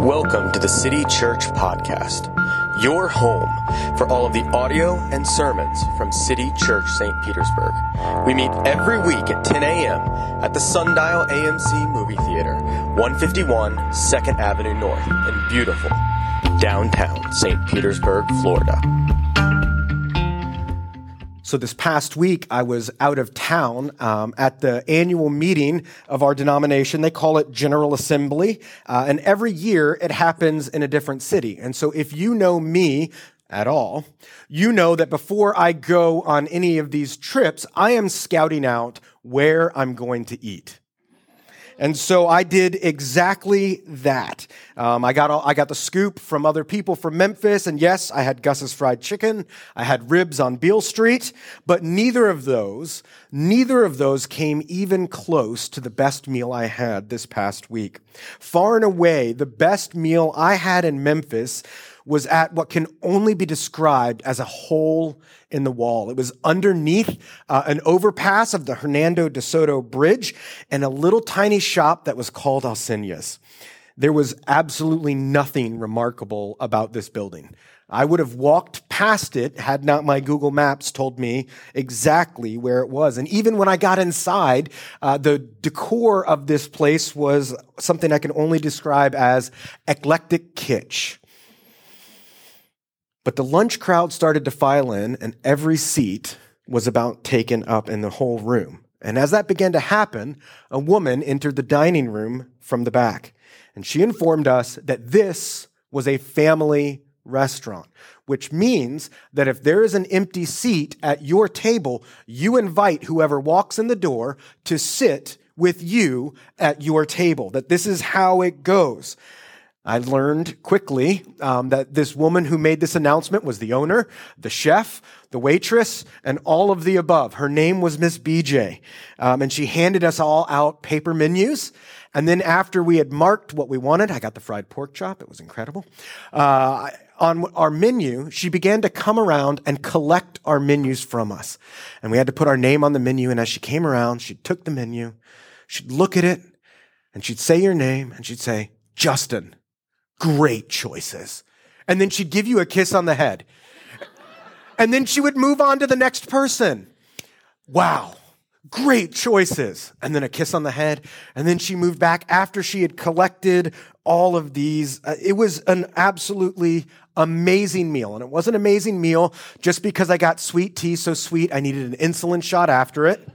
Welcome to the City Church Podcast, your home for all of the audio and sermons from City Church St. Petersburg. We meet every week at 10 a.m. at the Sundial AMC Movie Theater, 151 2nd Avenue North in beautiful downtown St. Petersburg, Florida. So this past week, I was out of town um, at the annual meeting of our denomination. They call it General Assembly, uh, and every year it happens in a different city. And so, if you know me at all, you know that before I go on any of these trips, I am scouting out where I'm going to eat. And so I did exactly that. Um, I got all, I got the scoop from other people from Memphis, and yes, I had Gus's fried chicken. I had ribs on Beale Street, but neither of those, neither of those came even close to the best meal I had this past week. Far and away, the best meal I had in Memphis was at what can only be described as a hole in the wall. It was underneath uh, an overpass of the Hernando de Soto Bridge and a little tiny shop that was called Alcenia's. There was absolutely nothing remarkable about this building. I would have walked past it had not my Google Maps told me exactly where it was. And even when I got inside, uh, the decor of this place was something I can only describe as eclectic kitsch. But the lunch crowd started to file in, and every seat was about taken up in the whole room. And as that began to happen, a woman entered the dining room from the back. And she informed us that this was a family restaurant, which means that if there is an empty seat at your table, you invite whoever walks in the door to sit with you at your table, that this is how it goes. I learned quickly um, that this woman who made this announcement was the owner, the chef, the waitress, and all of the above. Her name was Miss BJ. Um, and she handed us all out paper menus. And then after we had marked what we wanted, I got the fried pork chop. It was incredible. Uh, on our menu, she began to come around and collect our menus from us. And we had to put our name on the menu. And as she came around, she took the menu, she'd look at it, and she'd say your name, and she'd say, Justin great choices. And then she'd give you a kiss on the head. And then she would move on to the next person. Wow, great choices. And then a kiss on the head. And then she moved back after she had collected all of these. Uh, it was an absolutely amazing meal. And it was an amazing meal just because I got sweet tea so sweet, I needed an insulin shot after it.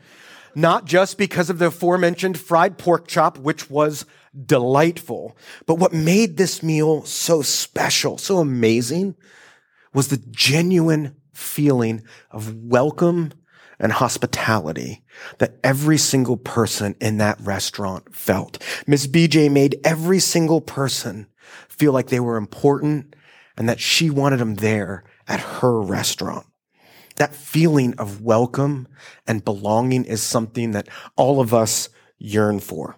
Not just because of the aforementioned fried pork chop, which was delightful. But what made this meal so special, so amazing, was the genuine feeling of welcome and hospitality that every single person in that restaurant felt. Miss BJ made every single person feel like they were important and that she wanted them there at her restaurant. That feeling of welcome and belonging is something that all of us yearn for.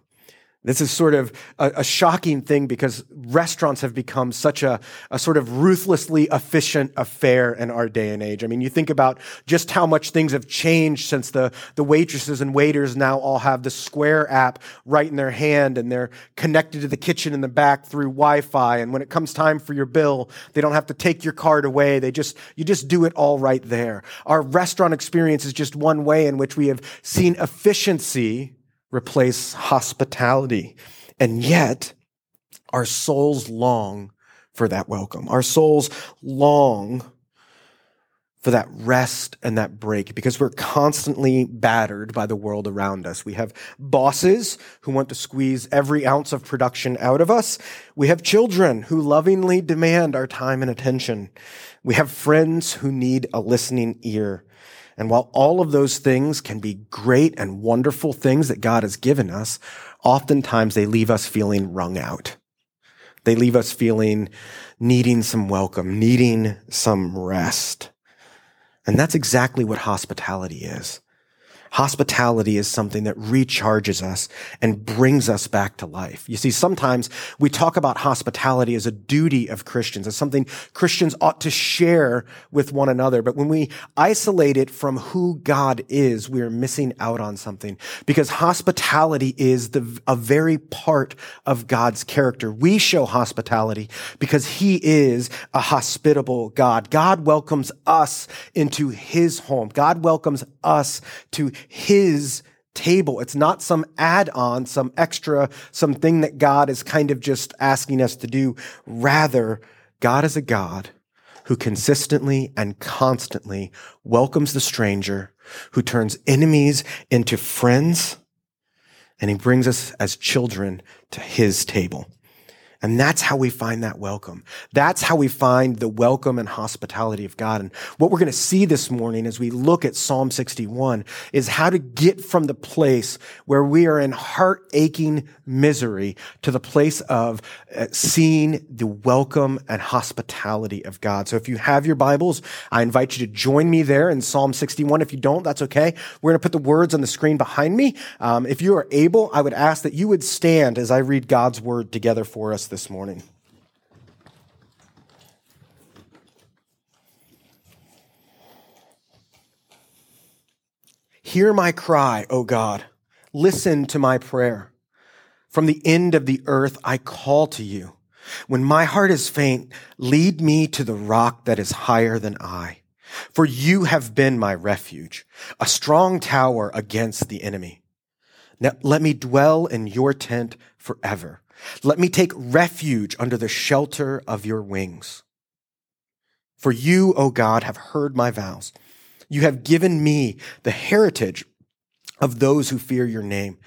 This is sort of a, a, shocking thing because restaurants have become such a, a sort of ruthlessly efficient affair in our day and age. I mean, you think about just how much things have changed since the, the waitresses and waiters now all have the Square app right in their hand and they're connected to the kitchen in the back through Wi-Fi. And when it comes time for your bill, they don't have to take your card away. They just, you just do it all right there. Our restaurant experience is just one way in which we have seen efficiency replace hospitality. And yet, our souls long for that welcome. Our souls long for that rest and that break because we're constantly battered by the world around us. We have bosses who want to squeeze every ounce of production out of us. We have children who lovingly demand our time and attention. We have friends who need a listening ear. And while all of those things can be great and wonderful things that God has given us, oftentimes they leave us feeling wrung out. They leave us feeling needing some welcome, needing some rest. And that's exactly what hospitality is. Hospitality is something that recharges us and brings us back to life. You see, sometimes we talk about hospitality as a duty of Christians, as something Christians ought to share with one another. But when we isolate it from who God is, we are missing out on something because hospitality is the, a very part of God's character. We show hospitality because he is a hospitable God. God welcomes us into his home. God welcomes us to his table. It's not some add on, some extra, something that God is kind of just asking us to do. Rather, God is a God who consistently and constantly welcomes the stranger, who turns enemies into friends, and he brings us as children to his table. And that's how we find that welcome. That's how we find the welcome and hospitality of God. And what we're going to see this morning as we look at Psalm 61 is how to get from the place where we are in heart aching misery to the place of uh, seeing the welcome and hospitality of God. So if you have your Bibles, I invite you to join me there in Psalm 61. If you don't, that's okay. We're going to put the words on the screen behind me. Um, if you are able, I would ask that you would stand as I read God's word together for us this morning. Hear my cry, O God. Listen to my prayer. From the end of the earth, I call to you. When my heart is faint, lead me to the rock that is higher than I. For you have been my refuge, a strong tower against the enemy. Now let me dwell in your tent forever. Let me take refuge under the shelter of your wings. For you, O God, have heard my vows. You have given me the heritage of those who fear your name.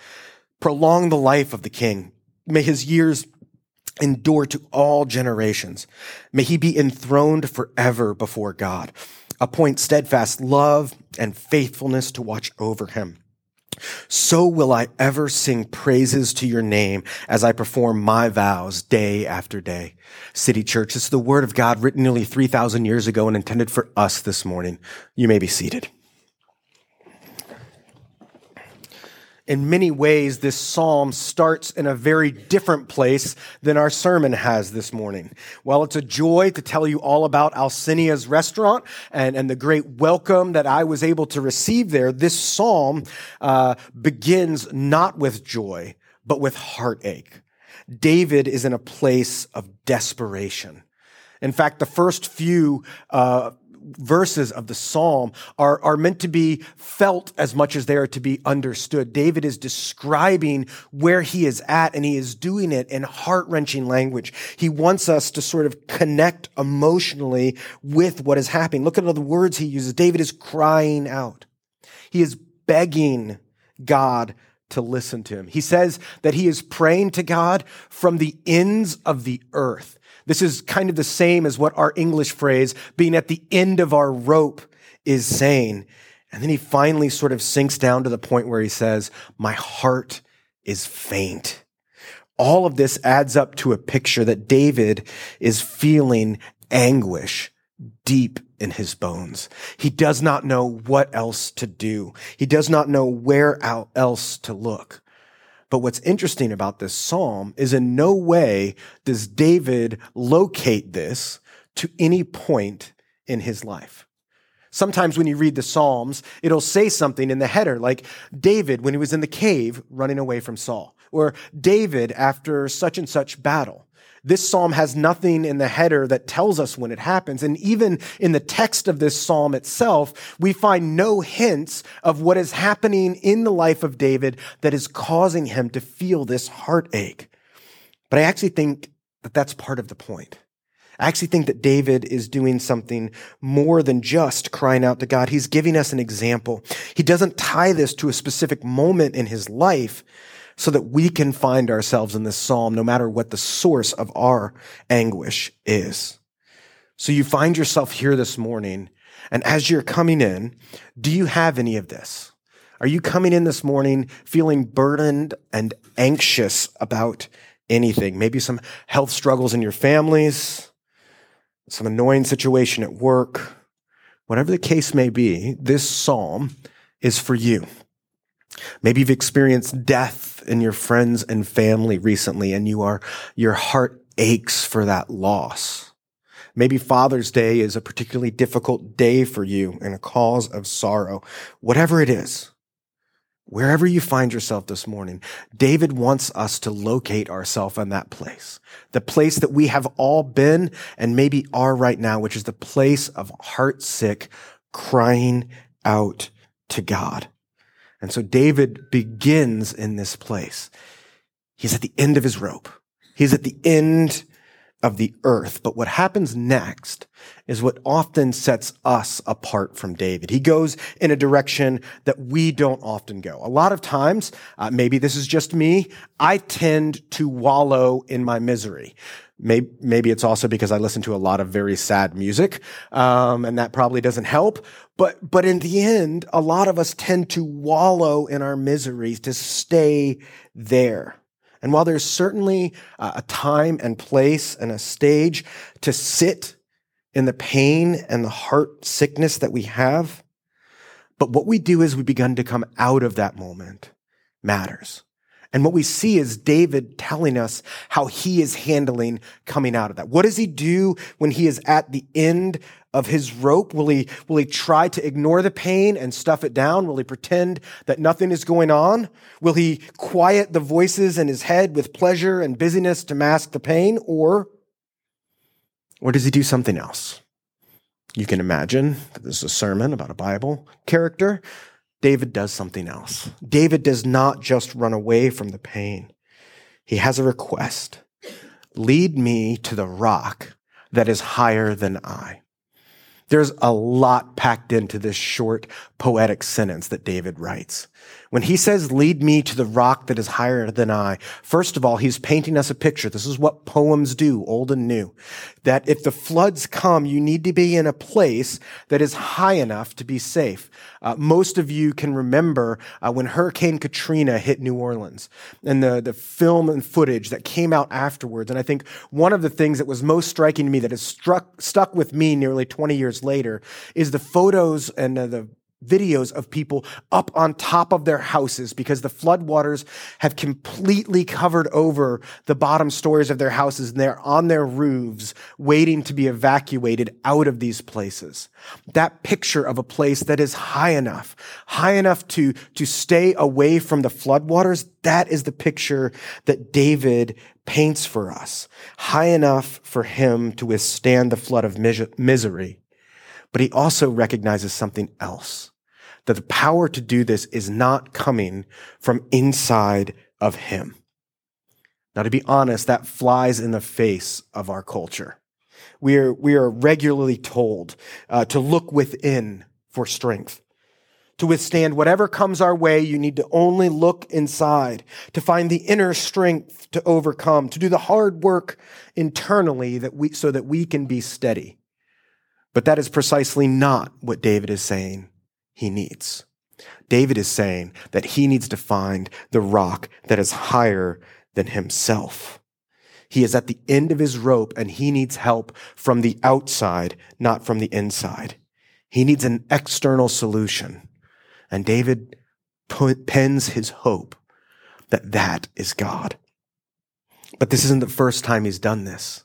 Prolong the life of the king. May his years endure to all generations. May he be enthroned forever before God. Appoint steadfast love and faithfulness to watch over him. So will I ever sing praises to your name as I perform my vows day after day. City Church, is the word of God written nearly 3,000 years ago and intended for us this morning. You may be seated. In many ways, this psalm starts in a very different place than our sermon has this morning. While it's a joy to tell you all about Alcenia's restaurant and, and the great welcome that I was able to receive there, this psalm uh, begins not with joy, but with heartache. David is in a place of desperation. In fact, the first few uh, verses of the psalm are, are meant to be felt as much as they are to be understood. David is describing where he is at and he is doing it in heart wrenching language. He wants us to sort of connect emotionally with what is happening. Look at all the words he uses. David is crying out. He is begging God to listen to him. He says that he is praying to God from the ends of the earth. This is kind of the same as what our English phrase, being at the end of our rope, is saying. And then he finally sort of sinks down to the point where he says, My heart is faint. All of this adds up to a picture that David is feeling anguish deep in his bones. He does not know what else to do. He does not know where else to look. But what's interesting about this psalm is in no way does David locate this to any point in his life. Sometimes when you read the Psalms, it'll say something in the header, like David when he was in the cave running away from Saul, or David after such and such battle. This psalm has nothing in the header that tells us when it happens. And even in the text of this psalm itself, we find no hints of what is happening in the life of David that is causing him to feel this heartache. But I actually think that that's part of the point. I actually think that David is doing something more than just crying out to God. He's giving us an example. He doesn't tie this to a specific moment in his life, so that we can find ourselves in this psalm no matter what the source of our anguish is. So you find yourself here this morning, and as you're coming in, do you have any of this? Are you coming in this morning feeling burdened and anxious about anything? Maybe some health struggles in your families, some annoying situation at work. Whatever the case may be, this psalm is for you. Maybe you've experienced death in your friends and family recently and you are, your heart aches for that loss. Maybe Father's Day is a particularly difficult day for you and a cause of sorrow. Whatever it is, wherever you find yourself this morning, David wants us to locate ourselves in that place. The place that we have all been and maybe are right now, which is the place of heart sick, crying out to God. And so David begins in this place. He's at the end of his rope. He's at the end of the earth. But what happens next is what often sets us apart from David. He goes in a direction that we don't often go. A lot of times, uh, maybe this is just me, I tend to wallow in my misery. Maybe, maybe it's also because I listen to a lot of very sad music, um, and that probably doesn't help. But, but in the end, a lot of us tend to wallow in our miseries, to stay there. And while there's certainly a time and place and a stage to sit in the pain and the heart sickness that we have, but what we do as we begin to come out of that moment matters. And what we see is David telling us how he is handling coming out of that. What does he do when he is at the end of his rope? Will he, will he try to ignore the pain and stuff it down? Will he pretend that nothing is going on? Will he quiet the voices in his head with pleasure and busyness to mask the pain? Or, or does he do something else? You can imagine that this is a sermon about a Bible character David does something else. David does not just run away from the pain. He has a request. Lead me to the rock that is higher than I. There's a lot packed into this short poetic sentence that David writes. When he says, lead me to the rock that is higher than I, first of all, he's painting us a picture. This is what poems do, old and new. That if the floods come, you need to be in a place that is high enough to be safe. Uh, most of you can remember uh, when Hurricane Katrina hit New Orleans and the, the film and footage that came out afterwards. And I think one of the things that was most striking to me that has struck, stuck with me nearly 20 years later is the photos and uh, the videos of people up on top of their houses because the floodwaters have completely covered over the bottom stories of their houses and they're on their roofs waiting to be evacuated out of these places. That picture of a place that is high enough, high enough to, to stay away from the floodwaters, that is the picture that David paints for us. High enough for him to withstand the flood of misery. But he also recognizes something else that the power to do this is not coming from inside of him. Now, to be honest, that flies in the face of our culture. We are, we are regularly told uh, to look within for strength. To withstand whatever comes our way, you need to only look inside to find the inner strength to overcome, to do the hard work internally that we, so that we can be steady. But that is precisely not what David is saying he needs. David is saying that he needs to find the rock that is higher than himself. He is at the end of his rope and he needs help from the outside, not from the inside. He needs an external solution. And David pens his hope that that is God. But this isn't the first time he's done this.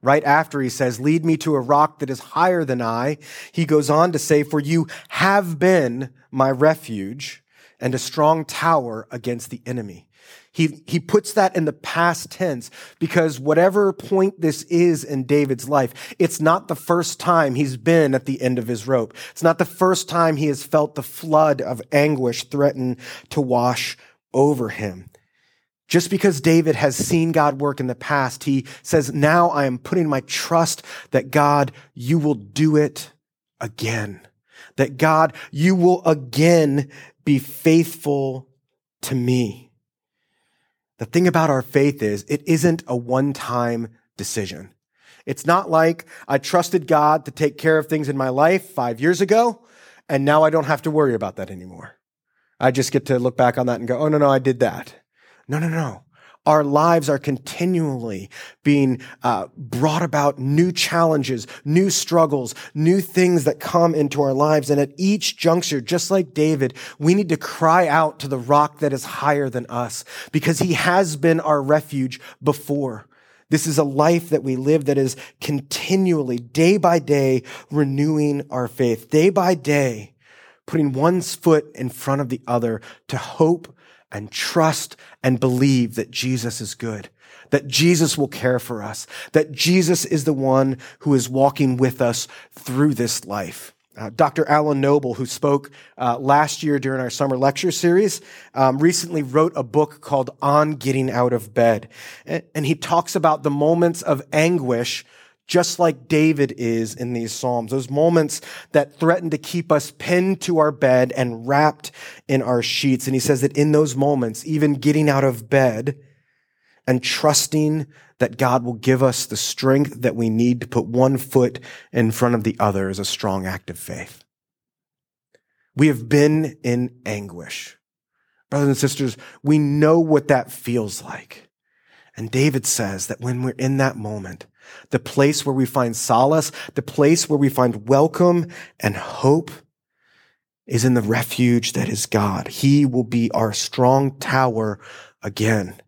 Right after he says, lead me to a rock that is higher than I, he goes on to say, for you have been my refuge and a strong tower against the enemy. He, he puts that in the past tense because whatever point this is in David's life, it's not the first time he's been at the end of his rope. It's not the first time he has felt the flood of anguish threaten to wash over him. Just because David has seen God work in the past, he says, now I am putting my trust that God, you will do it again. That God, you will again be faithful to me. The thing about our faith is it isn't a one-time decision. It's not like I trusted God to take care of things in my life five years ago, and now I don't have to worry about that anymore. I just get to look back on that and go, oh, no, no, I did that. No, no, no. our lives are continually being uh, brought about new challenges, new struggles, new things that come into our lives. And at each juncture, just like David, we need to cry out to the rock that is higher than us because he has been our refuge before. This is a life that we live that is continually, day by day, renewing our faith, day by day, putting one's foot in front of the other to hope and trust and believe that Jesus is good, that Jesus will care for us, that Jesus is the one who is walking with us through this life. Uh, Dr. Alan Noble, who spoke uh, last year during our summer lecture series, um, recently wrote a book called On Getting Out of Bed. And, and he talks about the moments of anguish, just like David is in these Psalms, those moments that threaten to keep us pinned to our bed and wrapped in our sheets. And he says that in those moments, even getting out of bed and trusting that God will give us the strength that we need to put one foot in front of the other is a strong act of faith. We have been in anguish. Brothers and sisters, we know what that feels like. And David says that when we're in that moment, the place where we find solace, the place where we find welcome and hope is in the refuge that is God. He will be our strong tower again.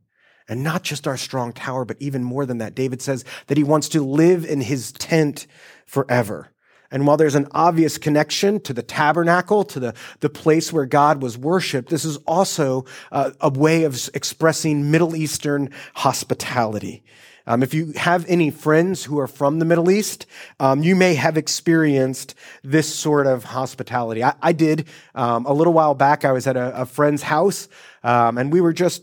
And not just our strong tower, but even more than that. David says that he wants to live in his tent forever. And while there's an obvious connection to the tabernacle, to the, the place where God was worshiped, this is also uh, a way of expressing Middle Eastern hospitality. Um, if you have any friends who are from the Middle East, um, you may have experienced this sort of hospitality. I, I did um, a little while back. I was at a, a friend's house, um, and we were just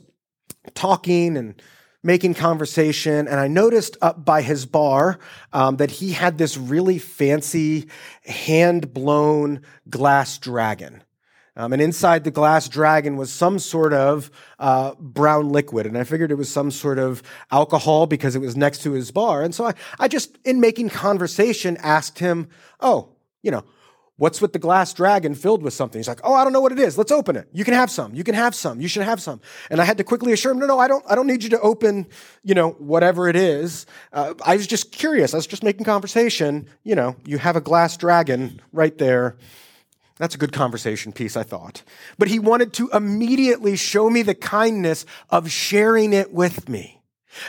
talking and making conversation, and I noticed up by his bar um, that he had this really fancy hand blown glass dragon. Um, and inside the glass dragon was some sort of uh, brown liquid. And I figured it was some sort of alcohol because it was next to his bar. And so I, I just, in making conversation, asked him, Oh, you know, What's with the glass dragon filled with something? He's like, Oh, I don't know what it is. Let's open it. You can have some. You can have some. You should have some. And I had to quickly assure him, No, no, I don't, I don't need you to open, you know, whatever it is. Uh, I was just curious. I was just making conversation. You know, you have a glass dragon right there. That's a good conversation piece, I thought. But he wanted to immediately show me the kindness of sharing it with me.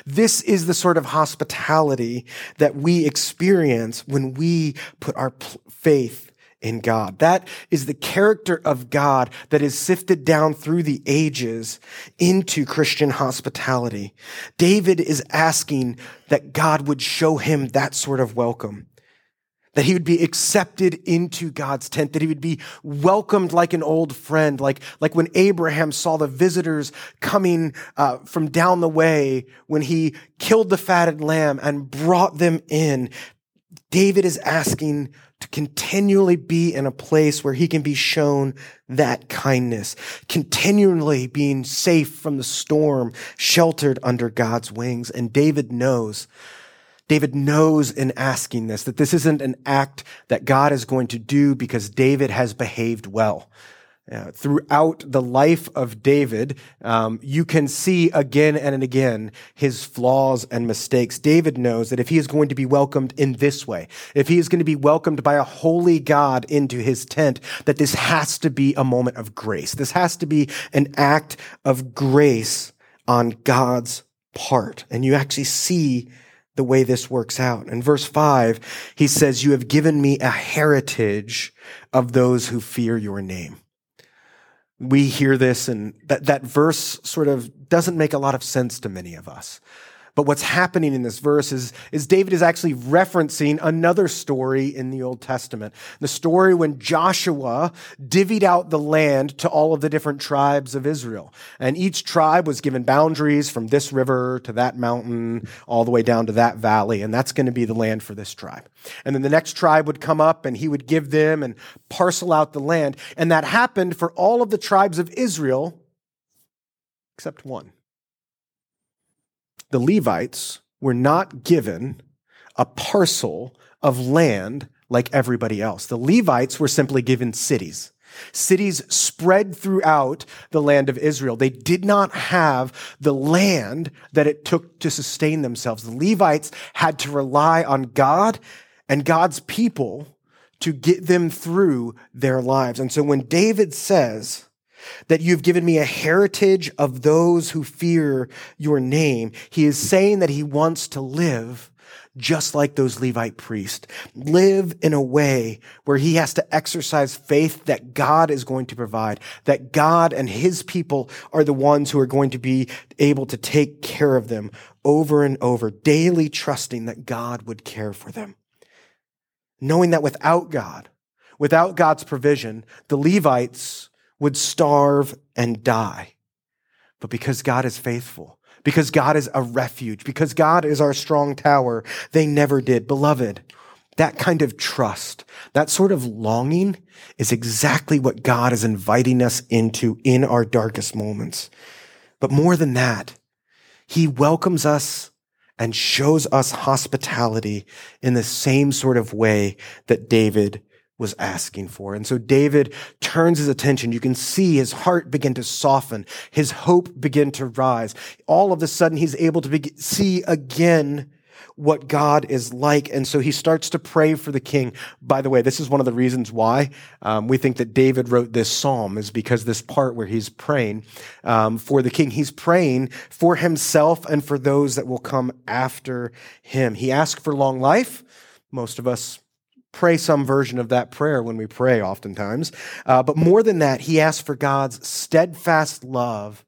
This is the sort of hospitality that we experience when we put our faith in God. That is the character of God that is sifted down through the ages into Christian hospitality. David is asking that God would show him that sort of welcome. That he would be accepted into God's tent, that he would be welcomed like an old friend, like, like when Abraham saw the visitors coming uh, from down the way when he killed the fatted lamb and brought them in. David is asking to continually be in a place where he can be shown that kindness, continually being safe from the storm, sheltered under God's wings. And David knows, David knows in asking this that this isn't an act that God is going to do because David has behaved well. Uh, throughout the life of David, um, you can see again and again his flaws and mistakes. David knows that if he is going to be welcomed in this way, if he is going to be welcomed by a holy God into his tent, that this has to be a moment of grace. This has to be an act of grace on God's part. And you actually see the way this works out. In verse five, he says, you have given me a heritage of those who fear your name we hear this and that, that verse sort of doesn't make a lot of sense to many of us. But what's happening in this verse is, is David is actually referencing another story in the Old Testament. The story when Joshua divvied out the land to all of the different tribes of Israel. And each tribe was given boundaries from this river to that mountain, all the way down to that valley. And that's going to be the land for this tribe. And then the next tribe would come up and he would give them and parcel out the land. And that happened for all of the tribes of Israel except one the Levites were not given a parcel of land like everybody else. The Levites were simply given cities. Cities spread throughout the land of Israel. They did not have the land that it took to sustain themselves. The Levites had to rely on God and God's people to get them through their lives. And so when David says, that you've given me a heritage of those who fear your name. He is saying that he wants to live just like those Levite priests. Live in a way where he has to exercise faith that God is going to provide, that God and his people are the ones who are going to be able to take care of them over and over, daily trusting that God would care for them. Knowing that without God, without God's provision, the Levites would starve and die. But because God is faithful, because God is a refuge, because God is our strong tower, they never did. Beloved, that kind of trust, that sort of longing is exactly what God is inviting us into in our darkest moments. But more than that, he welcomes us and shows us hospitality in the same sort of way that David was asking for. And so David turns his attention. You can see his heart begin to soften, his hope begin to rise. All of a sudden, he's able to be- see again what God is like. And so he starts to pray for the king. By the way, this is one of the reasons why um, we think that David wrote this psalm is because this part where he's praying um, for the king, he's praying for himself and for those that will come after him. He asked for long life. Most of us pray some version of that prayer when we pray, oftentimes. Uh, but more than that, he asks for God's steadfast love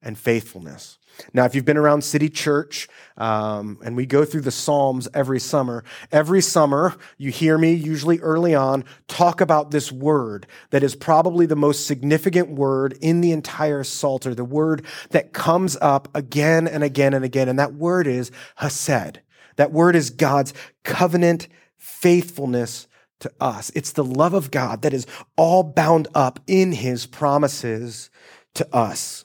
and faithfulness. Now, if you've been around City Church, um, and we go through the Psalms every summer, every summer you hear me, usually early on, talk about this word that is probably the most significant word in the entire Psalter, the word that comes up again and again and again, and that word is Hesed. That word is God's covenant faithfulness to us. It's the love of God that is all bound up in his promises to us.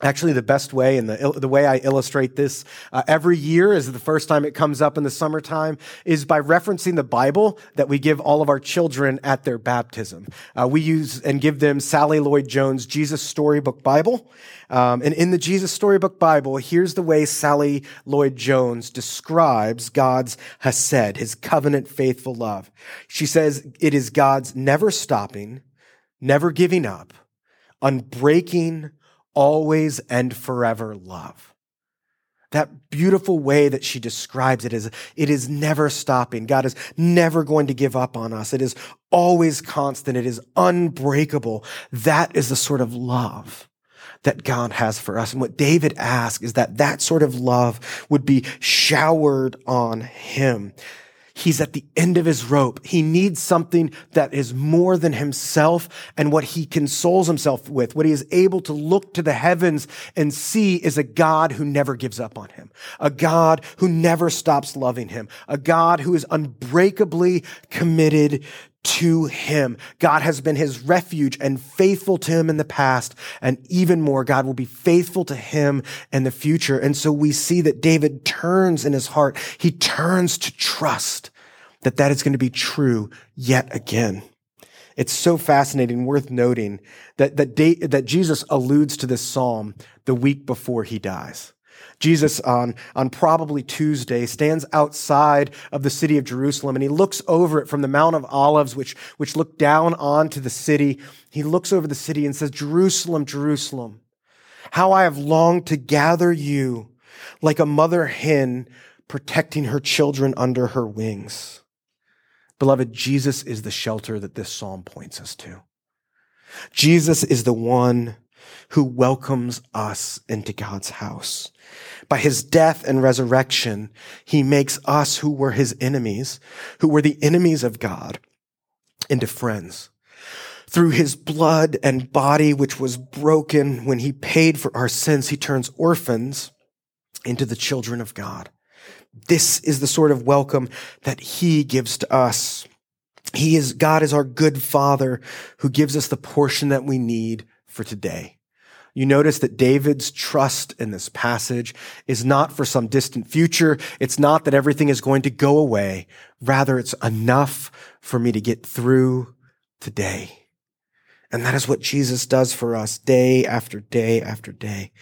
Actually, the best way and the, the way I illustrate this uh, every year is the first time it comes up in the summertime is by referencing the Bible that we give all of our children at their baptism. Uh, we use and give them Sally Lloyd Jones' Jesus Storybook Bible. Um, and in the Jesus Storybook Bible, here's the way Sally Lloyd Jones describes God's Hesed, his covenant faithful love. She says it is God's never stopping, never giving up, unbreaking, always and forever love. That beautiful way that she describes it is, it is never stopping. God is never going to give up on us. It is always constant. It is unbreakable. That is the sort of love that God has for us. And what David asks is that that sort of love would be showered on him. He's at the end of his rope. He needs something that is more than himself and what he consoles himself with. What he is able to look to the heavens and see is a God who never gives up on him. A God who never stops loving him. A God who is unbreakably committed to him. God has been his refuge and faithful to him in the past. And even more, God will be faithful to him in the future. And so we see that David turns in his heart. He turns to trust that that is going to be true yet again. It's so fascinating, worth noting that, that, that Jesus alludes to this psalm the week before he dies. Jesus on, on probably Tuesday stands outside of the city of Jerusalem and he looks over it from the Mount of Olives, which, which look down onto the city. He looks over the city and says, Jerusalem, Jerusalem, how I have longed to gather you like a mother hen protecting her children under her wings. Beloved, Jesus is the shelter that this psalm points us to. Jesus is the one who welcomes us into God's house. By his death and resurrection, he makes us who were his enemies, who were the enemies of God, into friends. Through his blood and body, which was broken when he paid for our sins, he turns orphans into the children of God. This is the sort of welcome that he gives to us. He is, God is our good father who gives us the portion that we need for today. You notice that David's trust in this passage is not for some distant future. It's not that everything is going to go away. Rather, it's enough for me to get through today. And that is what Jesus does for us day after day after day.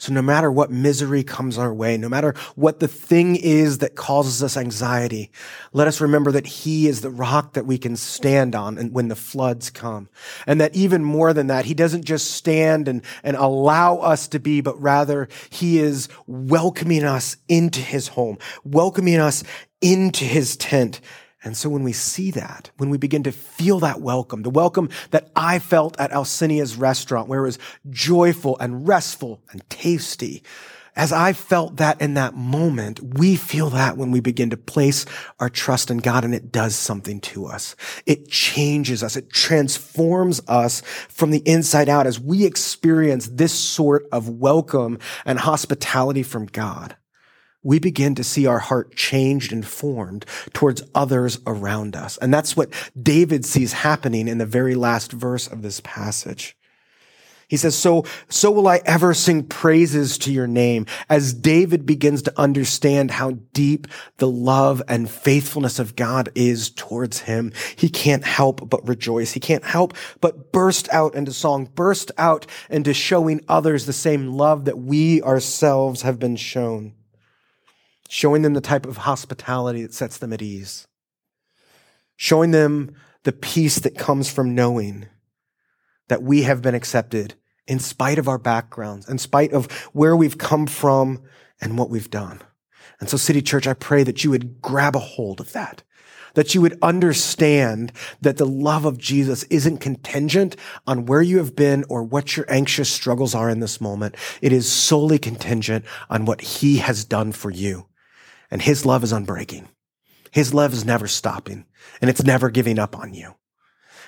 So no matter what misery comes our way, no matter what the thing is that causes us anxiety, let us remember that he is the rock that we can stand on and when the floods come. And that even more than that, he doesn't just stand and, and allow us to be, but rather he is welcoming us into his home, welcoming us into his tent and so when we see that, when we begin to feel that welcome, the welcome that I felt at Alcenia's restaurant, where it was joyful and restful and tasty, as I felt that in that moment, we feel that when we begin to place our trust in God and it does something to us. It changes us. It transforms us from the inside out as we experience this sort of welcome and hospitality from God we begin to see our heart changed and formed towards others around us. And that's what David sees happening in the very last verse of this passage. He says, so, so will I ever sing praises to your name as David begins to understand how deep the love and faithfulness of God is towards him. He can't help but rejoice. He can't help but burst out into song, burst out into showing others the same love that we ourselves have been shown showing them the type of hospitality that sets them at ease, showing them the peace that comes from knowing that we have been accepted in spite of our backgrounds, in spite of where we've come from and what we've done. And so, City Church, I pray that you would grab a hold of that, that you would understand that the love of Jesus isn't contingent on where you have been or what your anxious struggles are in this moment. It is solely contingent on what he has done for you. And his love is unbreaking. His love is never stopping and it's never giving up on you.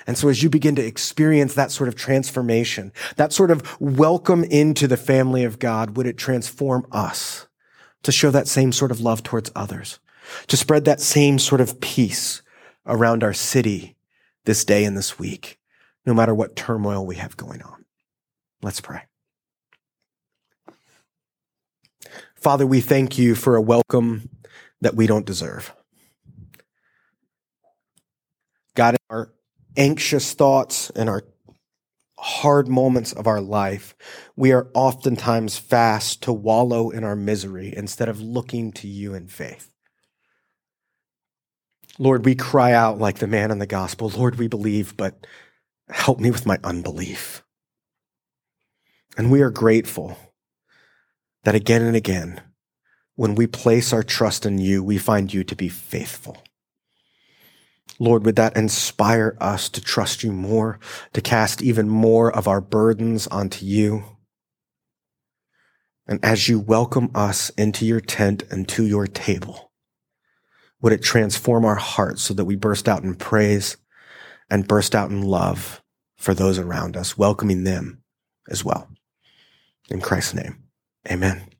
And so as you begin to experience that sort of transformation, that sort of welcome into the family of God, would it transform us to show that same sort of love towards others, to spread that same sort of peace around our city this day and this week, no matter what turmoil we have going on. Let's pray. Father, we thank you for a welcome that we don't deserve. God, in our anxious thoughts and our hard moments of our life, we are oftentimes fast to wallow in our misery instead of looking to you in faith. Lord, we cry out like the man in the gospel Lord, we believe, but help me with my unbelief. And we are grateful that again and again, when we place our trust in you, we find you to be faithful. Lord, would that inspire us to trust you more, to cast even more of our burdens onto you? And as you welcome us into your tent and to your table, would it transform our hearts so that we burst out in praise and burst out in love for those around us, welcoming them as well. In Christ's name. Amen.